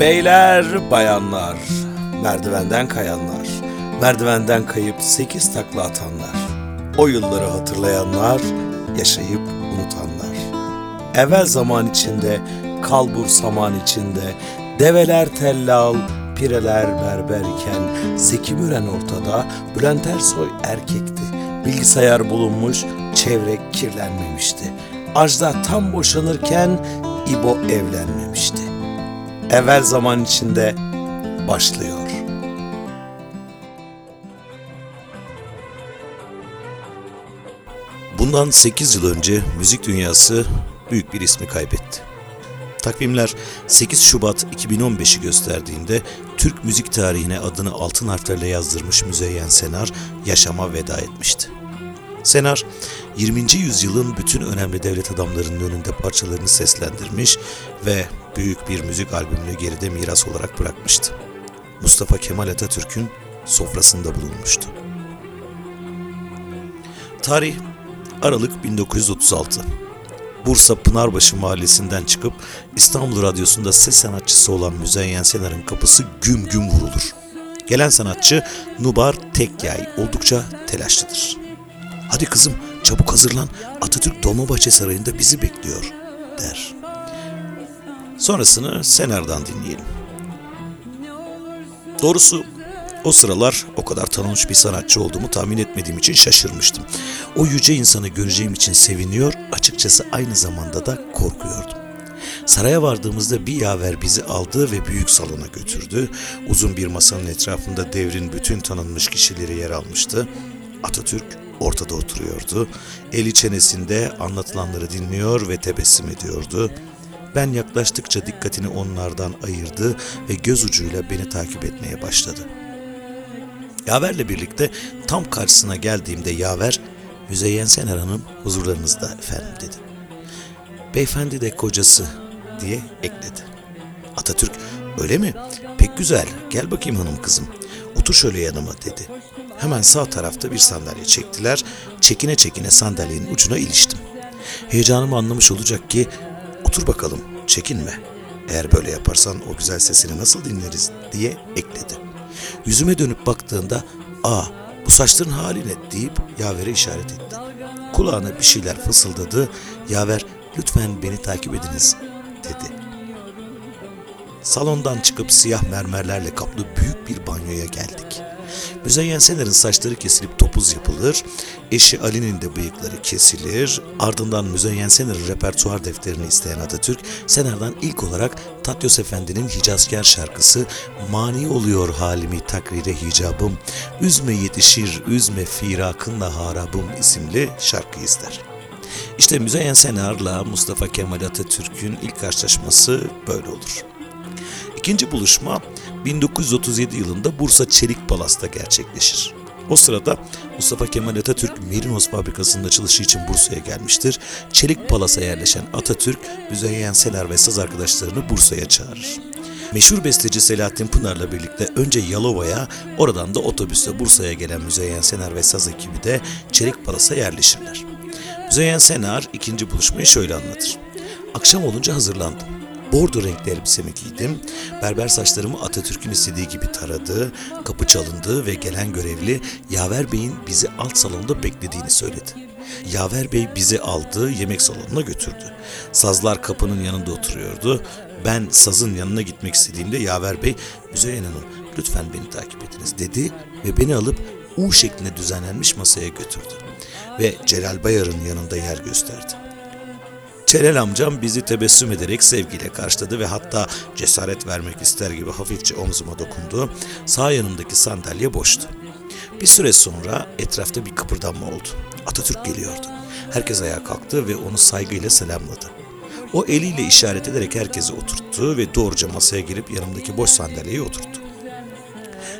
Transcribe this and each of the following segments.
Beyler, bayanlar, merdivenden kayanlar, merdivenden kayıp sekiz takla atanlar, o yılları hatırlayanlar, yaşayıp unutanlar. Evvel zaman içinde, kalbur saman içinde, develer tellal, pireler berber iken, Zeki Müren ortada, Bülent Ersoy erkekti. Bilgisayar bulunmuş, çevre kirlenmemişti. Ajda tam boşanırken İbo evlenmemişti. Evvel zaman içinde başlıyor. Bundan 8 yıl önce müzik dünyası büyük bir ismi kaybetti. Takvimler 8 Şubat 2015'i gösterdiğinde Türk müzik tarihine adını altın harflerle yazdırmış Müzeyyen Senar yaşama veda etmişti. Senar, 20. yüzyılın bütün önemli devlet adamlarının önünde parçalarını seslendirmiş ve büyük bir müzik albümünü geride miras olarak bırakmıştı. Mustafa Kemal Atatürk'ün sofrasında bulunmuştu. Tarih Aralık 1936. Bursa Pınarbaşı mahallesinden çıkıp İstanbul Radyosu'nda ses sanatçısı olan Müzeyyen Senar'ın kapısı güm güm vurulur. Gelen sanatçı Nubar Tekyay oldukça telaşlıdır. Hadi kızım çabuk hazırlan Atatürk Dolmabahçe Sarayı'nda bizi bekliyor der. Sonrasını Senar'dan dinleyelim. Doğrusu o sıralar o kadar tanınmış bir sanatçı olduğumu tahmin etmediğim için şaşırmıştım. O yüce insanı göreceğim için seviniyor, açıkçası aynı zamanda da korkuyordum. Saraya vardığımızda bir yaver bizi aldı ve büyük salona götürdü. Uzun bir masanın etrafında devrin bütün tanınmış kişileri yer almıştı. Atatürk ortada oturuyordu. Eli çenesinde anlatılanları dinliyor ve tebessüm ediyordu. Ben yaklaştıkça dikkatini onlardan ayırdı ve göz ucuyla beni takip etmeye başladı. Yaver'le birlikte tam karşısına geldiğimde Yaver, Müzeyyen Sener Hanım huzurlarınızda efendim dedi. Beyefendi de kocası diye ekledi. Atatürk öyle mi? Pek güzel gel bakayım hanım kızım. Otur şöyle yanıma dedi. Hemen sağ tarafta bir sandalye çektiler. Çekine çekine sandalyenin ucuna iliştim. Heyecanımı anlamış olacak ki otur bakalım çekinme. Eğer böyle yaparsan o güzel sesini nasıl dinleriz diye ekledi. Yüzüme dönüp baktığında ''Aa bu saçların hali ne?'' deyip Yaver'e işaret etti. Kulağına bir şeyler fısıldadı. Yaver ''Lütfen beni takip ediniz'' dedi. Salondan çıkıp siyah mermerlerle kaplı büyük bir banyoya geldik. Müzeyyen Sener'in saçları kesilip topuz yapılır, eşi Ali'nin de bıyıkları kesilir, ardından Müzeyyen Sener'in repertuar defterini isteyen Atatürk, Sener'den ilk olarak Tatyos Efendi'nin Hicazkar şarkısı Mani oluyor halimi takrire hicabım, üzme yetişir, üzme firakınla harabım isimli şarkı ister. İşte Müzeyyen Senar'la Mustafa Kemal Atatürk'ün ilk karşılaşması böyle olur. İkinci buluşma 1937 yılında Bursa Çelik Palas'ta gerçekleşir. O sırada Mustafa Kemal Atatürk Merinos fabrikasında çalışı için Bursa'ya gelmiştir. Çelik Palas'a yerleşen Atatürk, Müzeyyen Senar ve saz arkadaşlarını Bursa'ya çağırır. Meşhur besteci Selahattin Pınar'la birlikte önce Yalova'ya, oradan da otobüste Bursa'ya gelen Müzeyyen Senar ve saz ekibi de Çelik Palas'a yerleşirler. Müzeyyen Senar ikinci buluşmayı şöyle anlatır. Akşam olunca hazırlandım. Bordo renkli elbisemi giydim. Berber saçlarımı Atatürk'ün istediği gibi taradı. Kapı çalındı ve gelen görevli Yaver Bey'in bizi alt salonda beklediğini söyledi. Yaver Bey bizi aldı, yemek salonuna götürdü. Sazlar kapının yanında oturuyordu. Ben sazın yanına gitmek istediğimde Yaver Bey, Müzeyyen Hanım lütfen beni takip ediniz dedi ve beni alıp U şeklinde düzenlenmiş masaya götürdü. Ve Celal Bayar'ın yanında yer gösterdi. Celal amcam bizi tebessüm ederek sevgiyle karşıladı ve hatta cesaret vermek ister gibi hafifçe omzuma dokundu. Sağ yanımdaki sandalye boştu. Bir süre sonra etrafta bir kıpırdanma oldu. Atatürk geliyordu. Herkes ayağa kalktı ve onu saygıyla selamladı. O eliyle işaret ederek herkesi oturttu ve doğruca masaya girip yanımdaki boş sandalyeye oturttu.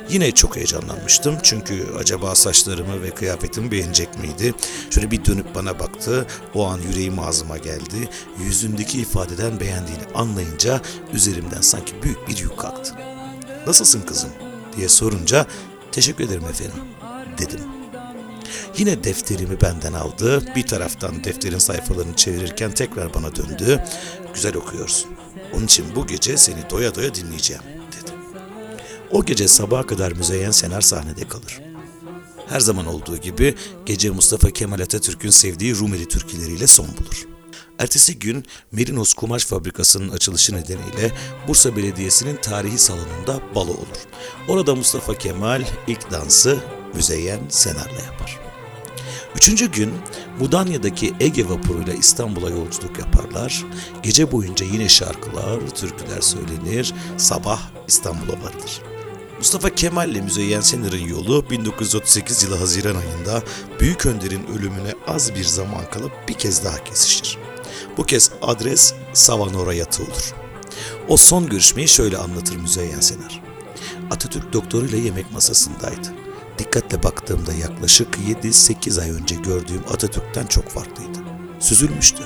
Yine çok heyecanlanmıştım çünkü acaba saçlarımı ve kıyafetimi beğenecek miydi? Şöyle bir dönüp bana baktı. O an yüreğim ağzıma geldi. Yüzündeki ifadeden beğendiğini anlayınca üzerimden sanki büyük bir yük kalktı. Nasılsın kızım diye sorunca teşekkür ederim efendim dedim. Yine defterimi benden aldı. Bir taraftan defterin sayfalarını çevirirken tekrar bana döndü. Güzel okuyorsun. Onun için bu gece seni doya doya dinleyeceğim. O gece sabaha kadar Müzeyyen Senar sahnede kalır. Her zaman olduğu gibi gece Mustafa Kemal Atatürk'ün sevdiği Rumeli türküleriyle son bulur. Ertesi gün Merinos Kumaş Fabrikası'nın açılışı nedeniyle Bursa Belediyesi'nin tarihi salonunda balo olur. Orada Mustafa Kemal ilk dansı Müzeyyen Senar'la yapar. Üçüncü gün Mudanya'daki Ege vapuruyla İstanbul'a yolculuk yaparlar. Gece boyunca yine şarkılar, türküler söylenir, sabah İstanbul'a varılır. Mustafa Kemal ile Müzeyyen Senar'ın yolu 1938 yılı Haziran ayında Büyük Önder'in ölümüne az bir zaman kalıp bir kez daha kesişir. Bu kez adres Savanora yatı olur. O son görüşmeyi şöyle anlatır Müzeyyen Senar. Atatürk doktoruyla yemek masasındaydı. Dikkatle baktığımda yaklaşık 7-8 ay önce gördüğüm Atatürk'ten çok farklıydı. Süzülmüştü.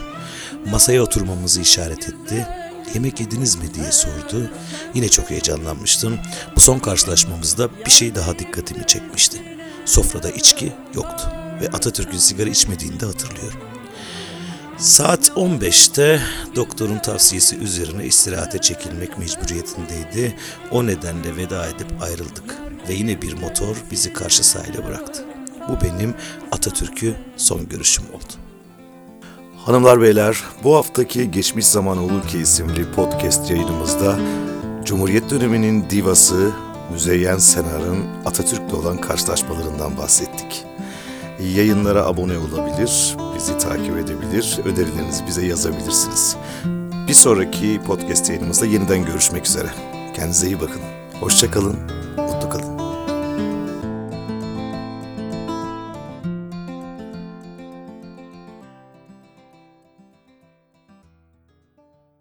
Masaya oturmamızı işaret etti. Yemek yediniz mi diye sordu. Yine çok heyecanlanmıştım. Bu son karşılaşmamızda bir şey daha dikkatimi çekmişti. Sofrada içki yoktu ve Atatürk'ün sigara içmediğini de hatırlıyorum. Saat 15'te doktorun tavsiyesi üzerine istirahate çekilmek mecburiyetindeydi. O nedenle veda edip ayrıldık ve yine bir motor bizi karşı sahile bıraktı. Bu benim Atatürk'ü son görüşüm oldu. Hanımlar beyler, bu haftaki Geçmiş Zaman Olur Ki isimli podcast yayınımızda Cumhuriyet döneminin divası Müzeyyen Senar'ın Atatürk'le olan karşılaşmalarından bahsettik. Yayınlara abone olabilir, bizi takip edebilir, önerilerinizi bize yazabilirsiniz. Bir sonraki podcast yayınımızda yeniden görüşmek üzere. Kendinize iyi bakın. Hoşçakalın.